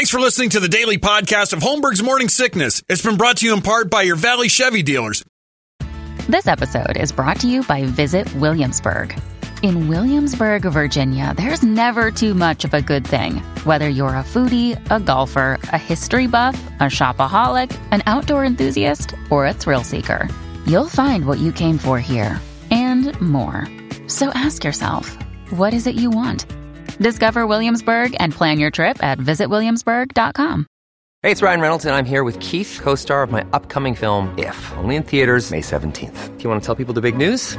Thanks for listening to the daily podcast of Holmberg's Morning Sickness. It's been brought to you in part by your Valley Chevy dealers. This episode is brought to you by Visit Williamsburg. In Williamsburg, Virginia, there's never too much of a good thing. Whether you're a foodie, a golfer, a history buff, a shopaholic, an outdoor enthusiast, or a thrill seeker, you'll find what you came for here and more. So ask yourself, what is it you want? Discover Williamsburg and plan your trip at visitwilliamsburg.com. Hey, it's Ryan Reynolds, and I'm here with Keith, co star of my upcoming film, If, only in theaters, May 17th. Do you want to tell people the big news?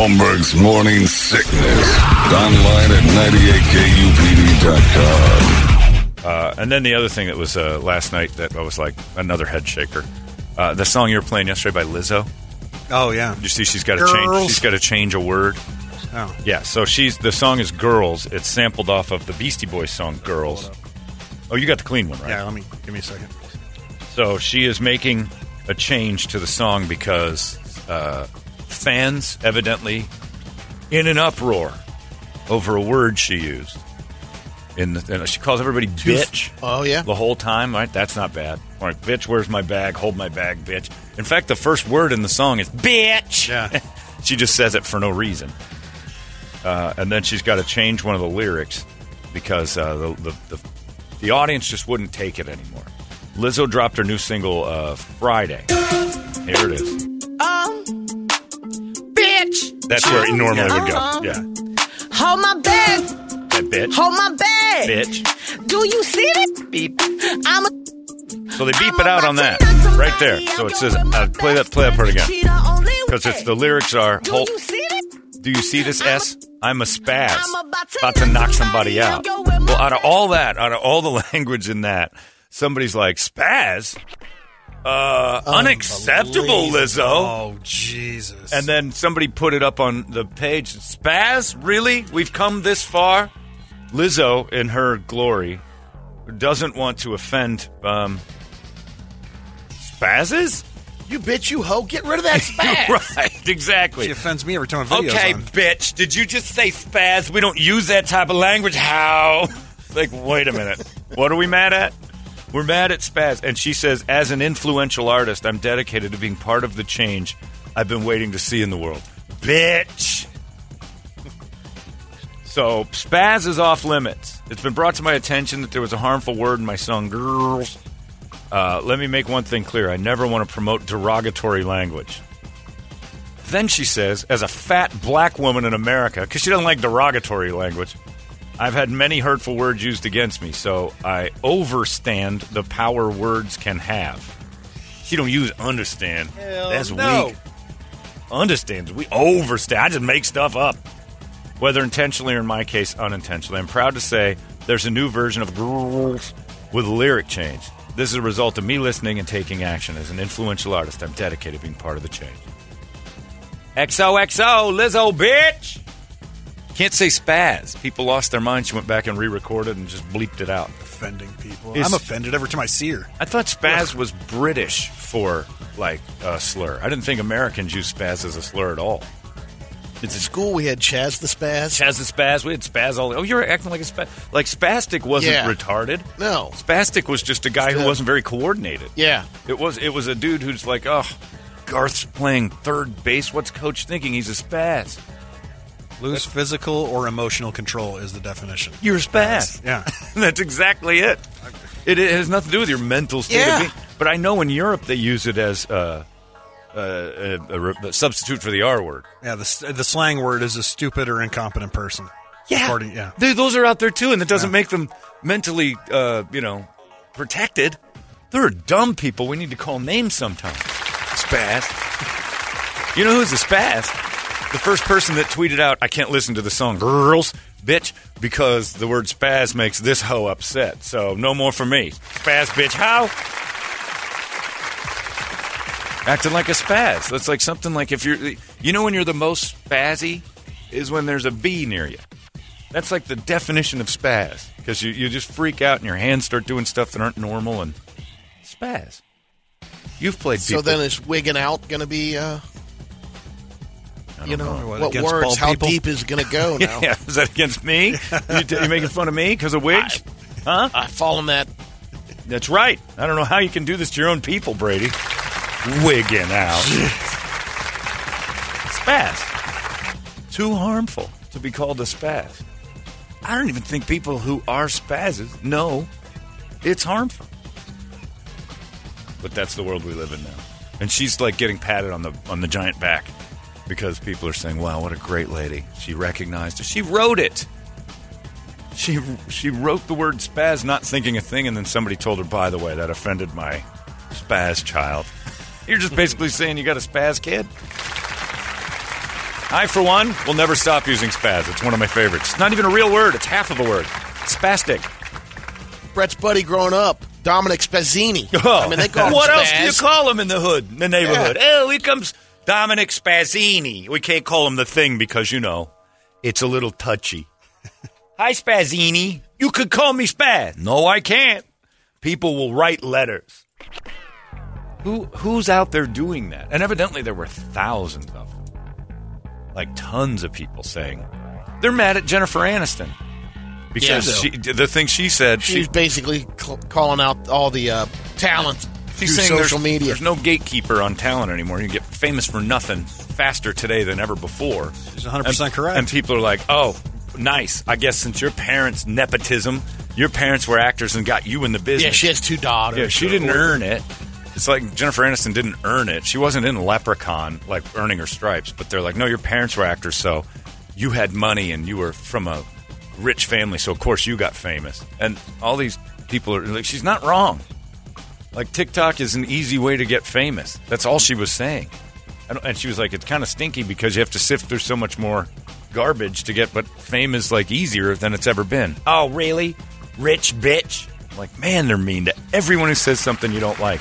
Holmberg's Morning Sickness. Online at 98kupd.com. Uh, and then the other thing that was uh, last night that I was like another head shaker. Uh, the song you were playing yesterday by Lizzo. Oh, yeah. You see she's got to change? She's got to change a word. Oh. Yeah. So she's the song is "Girls." It's sampled off of the Beastie Boys song "Girls." Oh, you got the clean one, right? Yeah, let me give me a second. So she is making a change to the song because uh, fans evidently in an uproar over a word she used. In the, and she calls everybody bitch. Oh, yeah. the whole time. Right? That's not bad. All right, bitch. Where's my bag? Hold my bag, bitch. In fact, the first word in the song is bitch. Yeah. she just says it for no reason. Uh, and then she's got to change one of the lyrics because uh, the, the, the the audience just wouldn't take it anymore. Lizzo dropped her new single uh, Friday. Here it is. Bitch, That's where it normally would go. Uh-huh. Yeah, hold my bag, that bitch, hold my bag. bitch. Do you see this? Beep. I'm a So they beep it out on that right there. So it says, uh, "Play that, play that part again." Because it's the lyrics are, Do hold, you see this? "Do you see this S? I'm a spaz, I'm about to about to knock somebody out." out. Go with my- Well, out of all that, out of all the language in that, somebody's like, "Spaz, uh, unacceptable, Lizzo." Oh, Jesus. And then somebody put it up on the page. Spaz, really? We've come this far? Lizzo, in her glory, doesn't want to offend um, spazzes? You bitch, you hoe. Get rid of that spaz. right, exactly. she offends me every time a video's Okay, on. bitch, did you just say spaz? We don't use that type of language. How? like, wait a minute. what are we mad at? We're mad at spaz. And she says, as an influential artist, I'm dedicated to being part of the change I've been waiting to see in the world. Bitch. So, spaz is off limits. It's been brought to my attention that there was a harmful word in my song, Girls. Uh, let me make one thing clear. I never want to promote derogatory language. Then she says, as a fat black woman in America, because she doesn't like derogatory language, I've had many hurtful words used against me, so I overstand the power words can have. You don't use understand. That's no. weak. Understands. We overstand. I just make stuff up. Whether intentionally or in my case, unintentionally. I'm proud to say there's a new version of Girls with lyric change. This is a result of me listening and taking action. As an influential artist, I'm dedicated to being part of the change. XOXO, Lizzo, bitch! Can't say spaz. People lost their mind. She went back and re recorded and just bleeped it out. offending people. Is- I'm offended every time I see her. I thought spaz was British for, like, a slur. I didn't think Americans use spaz as a slur at all. It's At school, we had Chaz the Spaz. Chaz the spaz. We had spaz all. Oh, you're acting like a spaz. Like spastic wasn't Yeah. retarded. No. Spastic was just a guy who wasn't very coordinated. Yeah. It was. It was a dude who's like, oh, Garth's playing third base. What's coach thinking? He's a spaz. Lose physical or emotional control is the definition. You're a spaz. Yeah. That's exactly it. It, it has nothing to do with your mental state. Yeah. Of being, but I know in Europe they use it as uh, uh, a, a, substitute for the R word. Yeah, the, the slang word is a stupid or incompetent person. Yeah. According, yeah. They- those are out there too, and it doesn't make them mentally, uh, you know, protected. There are dumb people we need to call names sometimes. Spaz. You know who's a spaz? The first person that tweeted out, "I can't listen to the song Girls, bitch," because the word spaz makes this hoe upset. So no more for me. Spaz, bitch, how? Acting like a spaz. That's like something like if you're, you know, when you're the most spazzy is when there's a bee near you. That's like the definition of spaz because you, you just freak out and your hands start doing stuff that aren't normal and spaz. You've played So then is wigging out going to be, uh, you know, know. What, what, words? How people? deep is it going to go now? yeah, is that against me? you, t- you making fun of me because of wigs? huh? I fall in that. That's right. I don't know how you can do this to your own people, Brady. Wigging out. spaz. Too harmful to be called a spaz. I don't even think people who are spazzes know it's harmful. But that's the world we live in now. And she's like getting patted on the on the giant back because people are saying, "Wow, what a great lady! She recognized it. She wrote it. She she wrote the word spaz, not thinking a thing, and then somebody told her, "By the way, that offended my spaz child." You're just basically saying you got a spaz kid. I, for one, will never stop using spaz. It's one of my favorites. It's not even a real word. It's half of a word. Spastic. Brett's buddy growing up, Dominic Spazzini. Oh. I mean, they call him what else do you call him in the hood, in the neighborhood? Oh, here comes Dominic Spazzini. We can't call him the thing because you know it's a little touchy. Hi, Spazzini. You could call me Spaz. No, I can't. People will write letters. Who who's out there doing that? And evidently there were thousands of them. Like tons of people saying they're mad at Jennifer Aniston because Yeah, she, the thing she said She's basically cl- calling out all the uh, talent She's saying social there's, media. There's no gatekeeper on talent anymore. You get famous for nothing faster today than ever before. She's 100% And- correct. And people are like, "Oh, nice. I guess since your parents' nepotism, your parents were actors and got you in the business." yeah, she has two daughters. Yeah, she didn't earn it. It's like Jennifer Aniston didn't earn it. She wasn't in Leprechaun, like earning her stripes. But they're like, no, your parents were actors, so you had money and you were from a rich family, so of course you got famous. And all these people are like, she's not wrong. Like TikTok is an easy way to get famous. That's all she was saying. And she was like, it's kind of stinky because you have to sift through so much more garbage to get, but fame is like easier than it's ever been. Oh, really? Rich bitch? I'm like, man, they're mean to everyone who says something you don't like.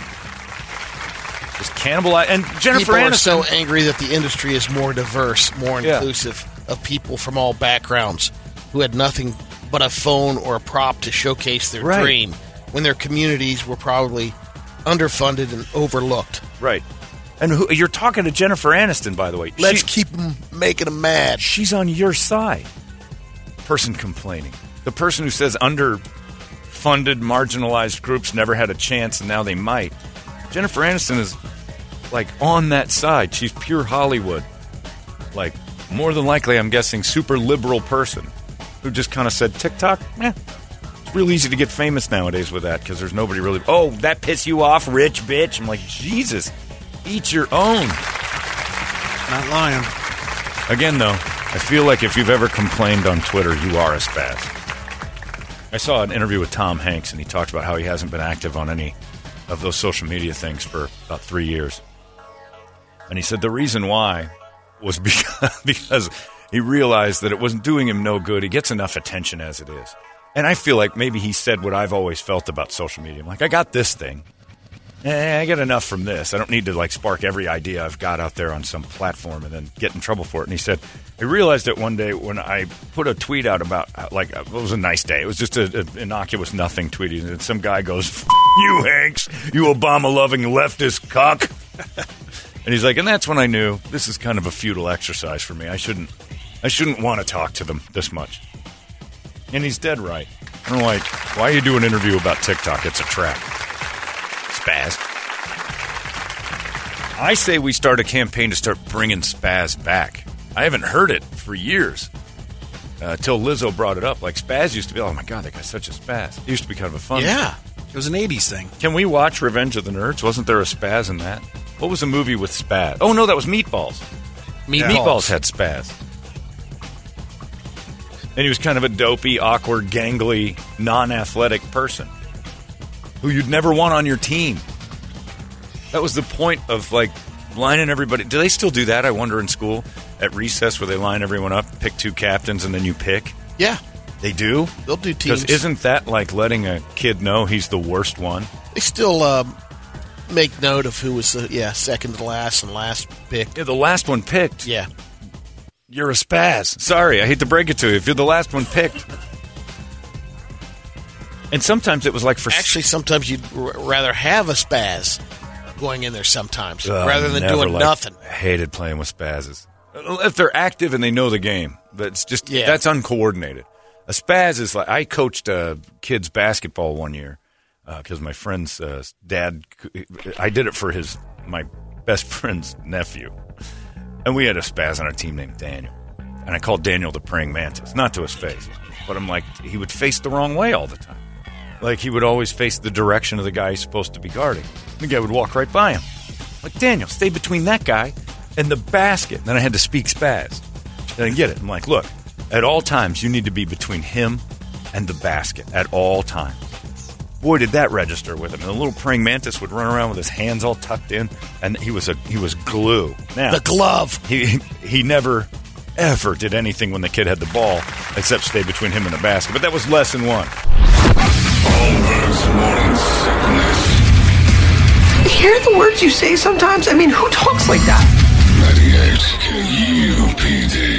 Just cannibalize. And Jennifer People are so angry that the industry is more diverse, more Yeah. inclusive of people from all backgrounds who had nothing but a phone or a prop to showcase their Right. dream when their communities were probably underfunded and overlooked. right. And who, you're talking to Jennifer Aniston, by the way. Let's She- keep them making them mad. she's on your side. Person complaining. The person who says underfunded, marginalized groups never had a chance and now they might. Jennifer Aniston is like on that side. She's pure Hollywood. Like, more than likely, I'm guessing, super liberal person who just kind of said, TikTok, eh. It's real easy to get famous nowadays with that because there's nobody really. Oh, that piss you off, rich bitch? I'm like, Jesus, eat your own. Not lying. Again, though, I feel like if you've ever complained on Twitter, you are a spaz. I saw an interview with Tom Hanks, and he talked about how he hasn't been active on any of those social media things for about three years. And he said the reason why was because, because he realized that it wasn't doing him no good. He gets enough attention as it is. And I feel like maybe he said what I've always felt about social media. I'm like, I got this thing. Eh, I get enough from this. I don't need to like spark every idea I've got out there on some platform and then get in trouble for it. And he said, I realized it one day when I put a tweet out about uh, like it was a nice day. It was just an innocuous nothing tweet, and some guy goes, "You Hanks, you Obama loving leftist cuck." and he's like, and that's when I knew this is kind of a futile exercise for me. I shouldn't, I shouldn't want to talk to them this much. And he's dead right. I'm like, why are you do an interview about TikTok? It's a trap. Spaz. I say we start a campaign to start bringing Spaz back. I haven't heard it for years. Uh, till Lizzo brought it up. Like Spaz used to be, oh my god, that guy's such a spaz. It used to be kind of a fun. Yeah. It was an 80s thing. Can we watch Revenge of the Nerds? Wasn't there a spaz in that? What was the movie with spaz? Oh no, that was Meatballs. Meatballs. Meatballs had spaz. And he was kind of a dopey, awkward, gangly, non-athletic person who you'd never want on your team. That was the point of like lining everybody. Do they still do that? I wonder in school at recess where they line everyone up, pick two captains, and then you pick. Yeah, They do. they'll do Because teams. isn't that like letting a kid know he's the worst one? they still um, make note of who was the yeah second to last and last picked. Yeah, the last one picked. Yeah, You're a spaz. Sorry, I hate to break it to you. If you're the last one picked. And sometimes it was like for actually, sometimes you'd r- rather have a spaz going in there sometimes Ugh, rather than doing liked- nothing. I hated playing with spazzes. If they're active and they know the game, that's just Yeah. that's uncoordinated. A spaz is like I coached uh, kids basketball one year because my friend's uh, dad. I did it for his my best friend's nephew, and we had a spaz on our team named Daniel, and I called Daniel the praying mantis, not to his face, but I'm like he would face the wrong way all the time. Like he would always face the direction of the guy he's supposed to be guarding. The guy would walk right by him. Like Daniel, stay between that guy and the basket. And Then I had to speak spaz. I get it. I'm like, look, at all times you need to be between him and the basket at all times. Boy, did that register with him. And the little praying mantis would run around with his hands all tucked in, and he was a he was glue. Now The glove. he he never ever did anything when the kid had the ball except stay between him and the basket. But that was lesson one. Holmberg's. Hear the words you say sometimes? I mean, who talks like that? 98 KUPD.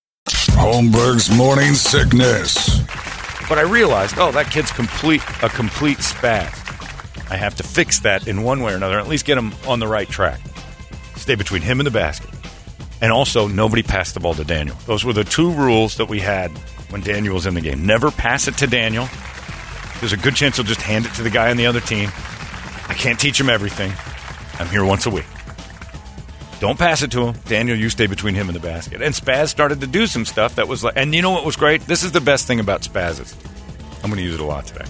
Holmberg's morning sickness. But I realized, oh, that kid's complete a complete spaz. I have to fix that in one way or another, at least get him on the right track. Stay between him and the basket. And also, nobody passed the ball to Daniel. Those were the two rules that we had when Daniel was in the game. Never pass it to Daniel. There's a good chance he'll just hand it to the guy on the other team. I can't teach him everything. I'm here once a week. Don't pass it to him. Daniel, you stay between him and the basket. And Spaz started to do some stuff that was like, and you know what was great? This is the best thing about Spazes. I'm going to use it a lot today.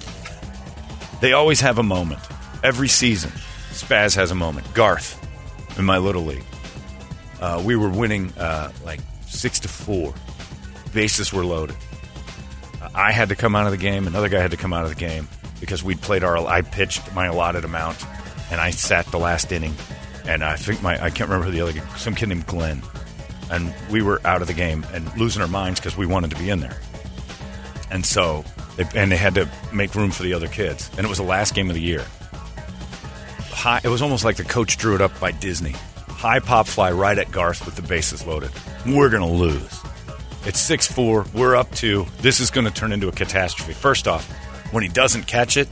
They always have a moment. Every season, Spaz has a moment. Garth, in my little league, uh, we were winning uh, like six to four. Bases were loaded. Uh, I had to come out of the game. Another guy had to come out of the game because we'd played our. I pitched my allotted amount, and I sat the last inning. And I think my I can't remember who the other some kid named Glenn, and we were out of the game and losing our minds because we wanted to be in there. And so, they, and they had to make room for the other kids, and it was the last game of the year. High, it was almost like the coach drew it up by Disney. High pop fly right at Garth with the bases loaded. We're to lose. It's 6 4. We're up two. This is going to turn into a catastrophe. First off, when he doesn't catch it,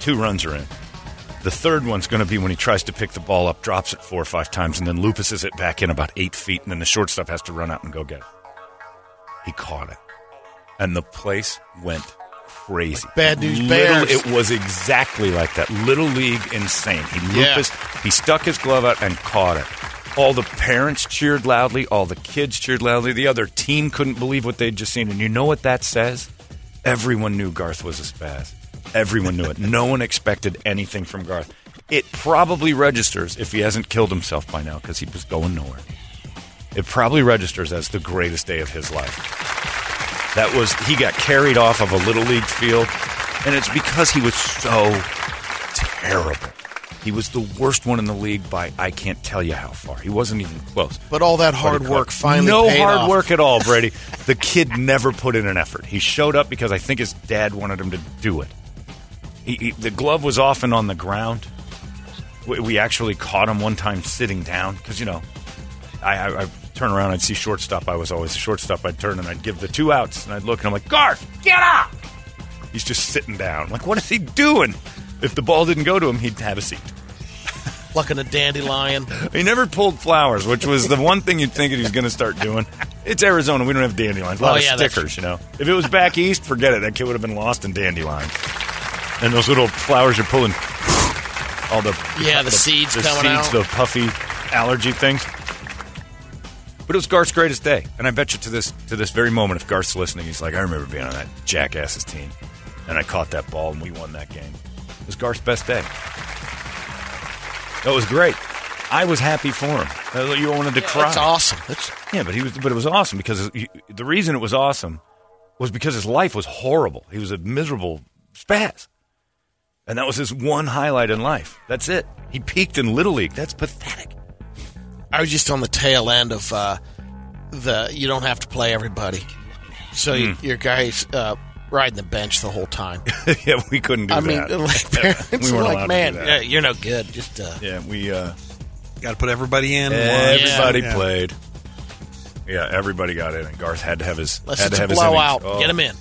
two runs are in. The third one's going to be when he tries to pick the ball up, drops it four or five times, and then lupuses it back in about eight feet, and then the shortstop has to run out and go get it. He caught it. And the place went crazy. Bad News Little- Bears. It was exactly like that. Little League insane. He Yeah. lupus, he stuck his glove out and caught it. All the parents cheered loudly. All the kids cheered loudly. The other team couldn't believe what they'd just seen. And you know what that says? Everyone knew Garth was a spaz. Everyone knew it. No one expected anything from Garth. It probably registers if he hasn't killed himself by now because he was going nowhere. It probably registers as the greatest day of his life. That was he got carried off of a little league field, and it's because he was so terrible. He was the worst one in the league by I can't tell you how far. He wasn't even close. But all that hard work finally no hard off. work at all, Brady. the kid never put in an effort. He showed up because I think his dad wanted him to do it. He, he, the glove was often on the ground. We, we actually caught him one time sitting down because you know, I, I, I turn around, I'd see shortstop. I was always the shortstop. I'd turn and I'd give the two outs, and I'd look and I'm like, Garth, get up! He's just sitting down. I'm like, what is he doing? If the ball didn't go to him, he'd have a seat. Plucking a dandelion. He never pulled flowers, which was the one thing you'd think he was going to start doing. It's Arizona. We don't have dandelions. A lot Oh, of yeah, stickers, you know. If it was back east, forget it. That kid would have been lost in dandelions. And those little flowers you're pulling, all the Yeah, the seeds the coming seeds, out. the puffy allergy things. But it was Garth's greatest day, and I bet you to this to this very moment, if Garth's listening, he's like, "I remember being on that jackass's team, and I caught that ball, and we won that game." It was Garth's best day. That was great. I was happy for him. You wanted to cry. That's awesome. That's, Yeah, but he was. But it was awesome because he- the reason it was awesome was because his life was horrible. He was a miserable spaz, and that was his one highlight in life. That's it. He peaked in little league. That's pathetic. I was just on the tail end of uh, the you don't have to play everybody. So you, Hmm. your guys uh, riding the bench the whole time. yeah, we couldn't do that. I that. mean, like parents We weren't like, man, yeah, you're no good. Just uh, yeah, we. uh Got to put everybody in. Everybody Yeah. played. Yeah, everybody got in, and Garth had to have his let's had to have his blow innings. out. Oh. Get him in.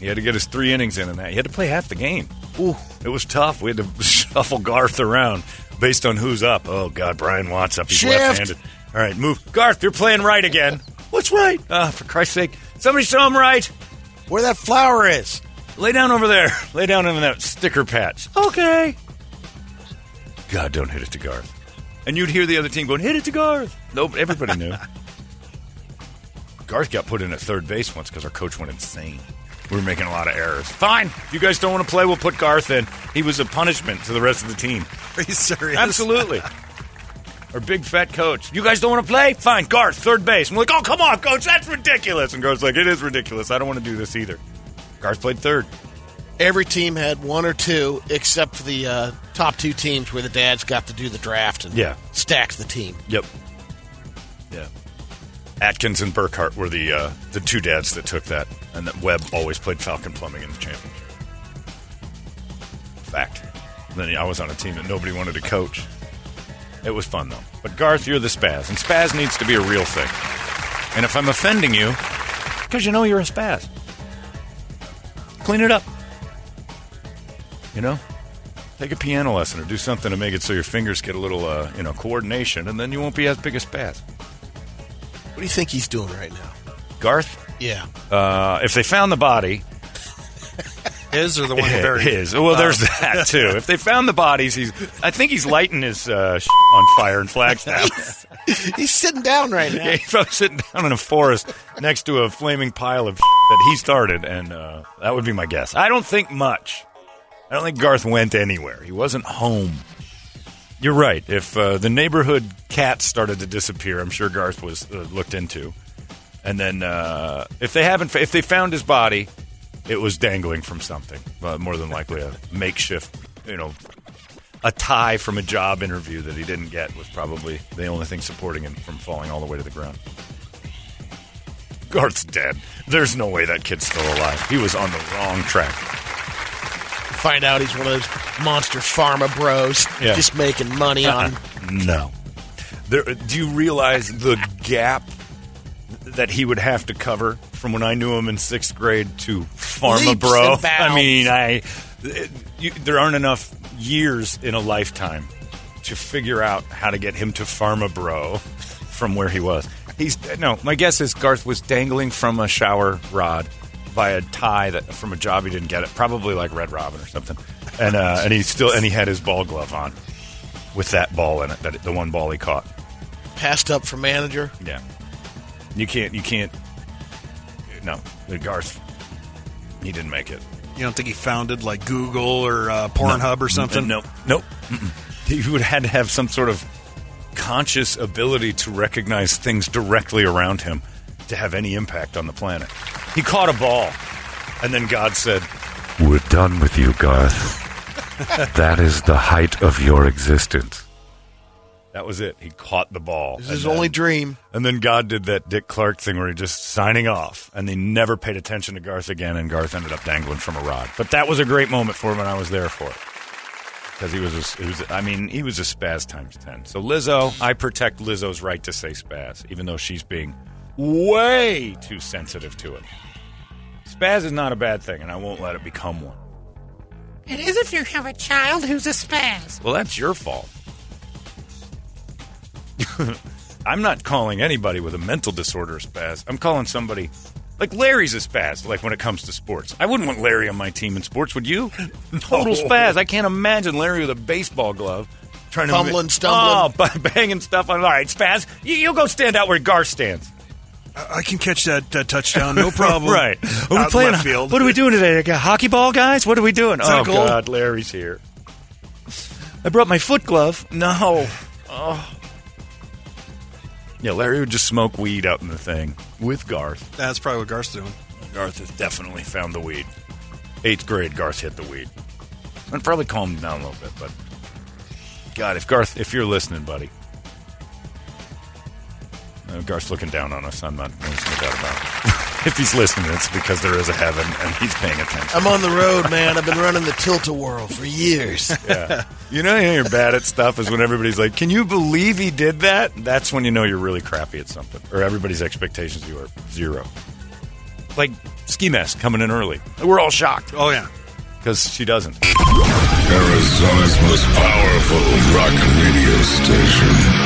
He had to get his three innings in, and that he had to play half the game. Ooh. It was tough. We had to shuffle Garth around based on who's up. Oh God, Brian Watts up. He's Shift. left-handed. All right, move, Garth. You're playing right again. What's right? Ah, for Christ's sake, somebody show him right. Where that flower is. Lay down over there. Lay down in that sticker patch. Okay. God, don't hit it to Garth. And you'd hear the other team going, "Hit it to Garth." Nope, everybody knew. Garth got put in at third base once because our coach went insane. We were making a lot of errors. Fine, if you guys don't want to play, we'll put Garth in. He was a punishment to the rest of the team. Are you serious? Absolutely. Our big fat coach. You guys don't want to play? Fine, Garth, third base. I'm like, oh, come on, coach, that's ridiculous. And Garth's like, it is ridiculous. I don't want to do this either. Garth played third. Every team had one or two, except for the uh, top two teams where the dads got to do the draft and Yeah. stack the team. Yep. Yeah. Atkins and Burkhart were the uh, the two dads that took that, and that Webb always played Falcon Plumbing in the championship. Fact. Then I was on a team that nobody wanted to coach. It was fun though. But Garth, you're the spaz, and spaz needs to be a real thing. And if I'm offending you, because you know you're a spaz, clean it up. You know, take a piano lesson or do something to make it so your fingers get a little, uh, you know, coordination, and then you won't be as big a spaz. What do you think he's doing right now? Garth, Yeah. uh, if they found the body, His or the one buried his. Well, there's Oh. that too. If they found the bodies, he's. I think he's lighting his uh, on fire in Flagstaff. he's sitting down right now. yeah, he's probably sitting down in a forest next to a flaming pile of that he started, and uh, that would be my guess. I don't think much. I don't think Garth went anywhere. He wasn't home. You're right. If uh, the neighborhood cats started to disappear, I'm sure Garth was uh, looked into. And then uh, if they haven't, if they found his body, it was dangling from something. Uh, more than likely, a makeshift, you know, a tie from a job interview that he didn't get was probably the only thing supporting him from falling all the way to the ground. Garth's dead. There's no way that kid's still alive. He was on the wrong track. Find out he's one of those monster pharma bros Yeah. just making money uh-uh. on. No. There, do you realize the gap that he would have to cover from when I knew him in sixth grade to Pharma Leaps Bro? I mean, I you, there aren't enough years in a lifetime to figure out how to get him to Pharma Bro from where he was. He's no. My guess is Garth was dangling from a shower rod by a tie that from a job he didn't get it, probably like Red Robin or something, and uh, and he still and he had his ball glove on with that ball in it, that the one ball he caught. Passed up for manager. Yeah, you can't, you can't. No, Garth, he didn't make it. You don't think he founded like Google or uh, Pornhub or something? No, nope. He would have had to have some sort of conscious ability to recognize things directly around him to have any impact on the planet. He caught a ball, and then God said, We're done with you, Garth. that is the height of your existence. That was it. He caught the ball. This is his then- only dream. And then God did that Dick Clark thing where he just signing off, and they never paid attention to Garth again, and Garth ended up dangling from a rod. But that was a great moment for him, and I was there for it because he was, a, he was. I mean, he was a spaz times ten. So Lizzo, I protect Lizzo's right to say spaz, even though she's being way too sensitive to it. Spaz is not a bad thing, and I won't let it become one. It is if you have a child who's a spaz. Well, that's your fault. I'm not calling anybody with a mental disorder a spaz. I'm calling somebody like Larry's a spaz. Like when it comes to sports, I wouldn't want Larry on my team in sports. Would you? Total spaz. I can't imagine Larry with a baseball glove trying Fumbling, to stumbling. oh, banging stuff on. All right, spaz. You, you go stand out where Garth stands. I I can catch that, that touchdown, no problem. right. Are we Out playing? field. What are we doing today? Like a hockey ball, guys? What are we doing? Is oh? God, Larry's here. I brought my foot glove. No. Oh. Yeah, Larry would just smoke weed out in the thing with Garth. That's probably what Garth's doing. Garth has definitely found the weed. Eighth grade, Garth hit the weed. I'd probably calm him down a little bit, but God, if Garth, if you're listening, buddy, Garth's looking down on us. I'm not. There's no doubt about it. if he's listening, it's because there is a heaven and he's paying attention. I'm on the road, man. I've been running the tilt-a-whirl for years. Yeah. You know, you're bad at stuff is when everybody's like, "Can you believe he did that?" That's when you know you're really crappy at something, or everybody's expectations of you are zero. Like ski mask coming in early, we're all shocked. Oh yeah, because she doesn't. Arizona's most powerful rock radio station.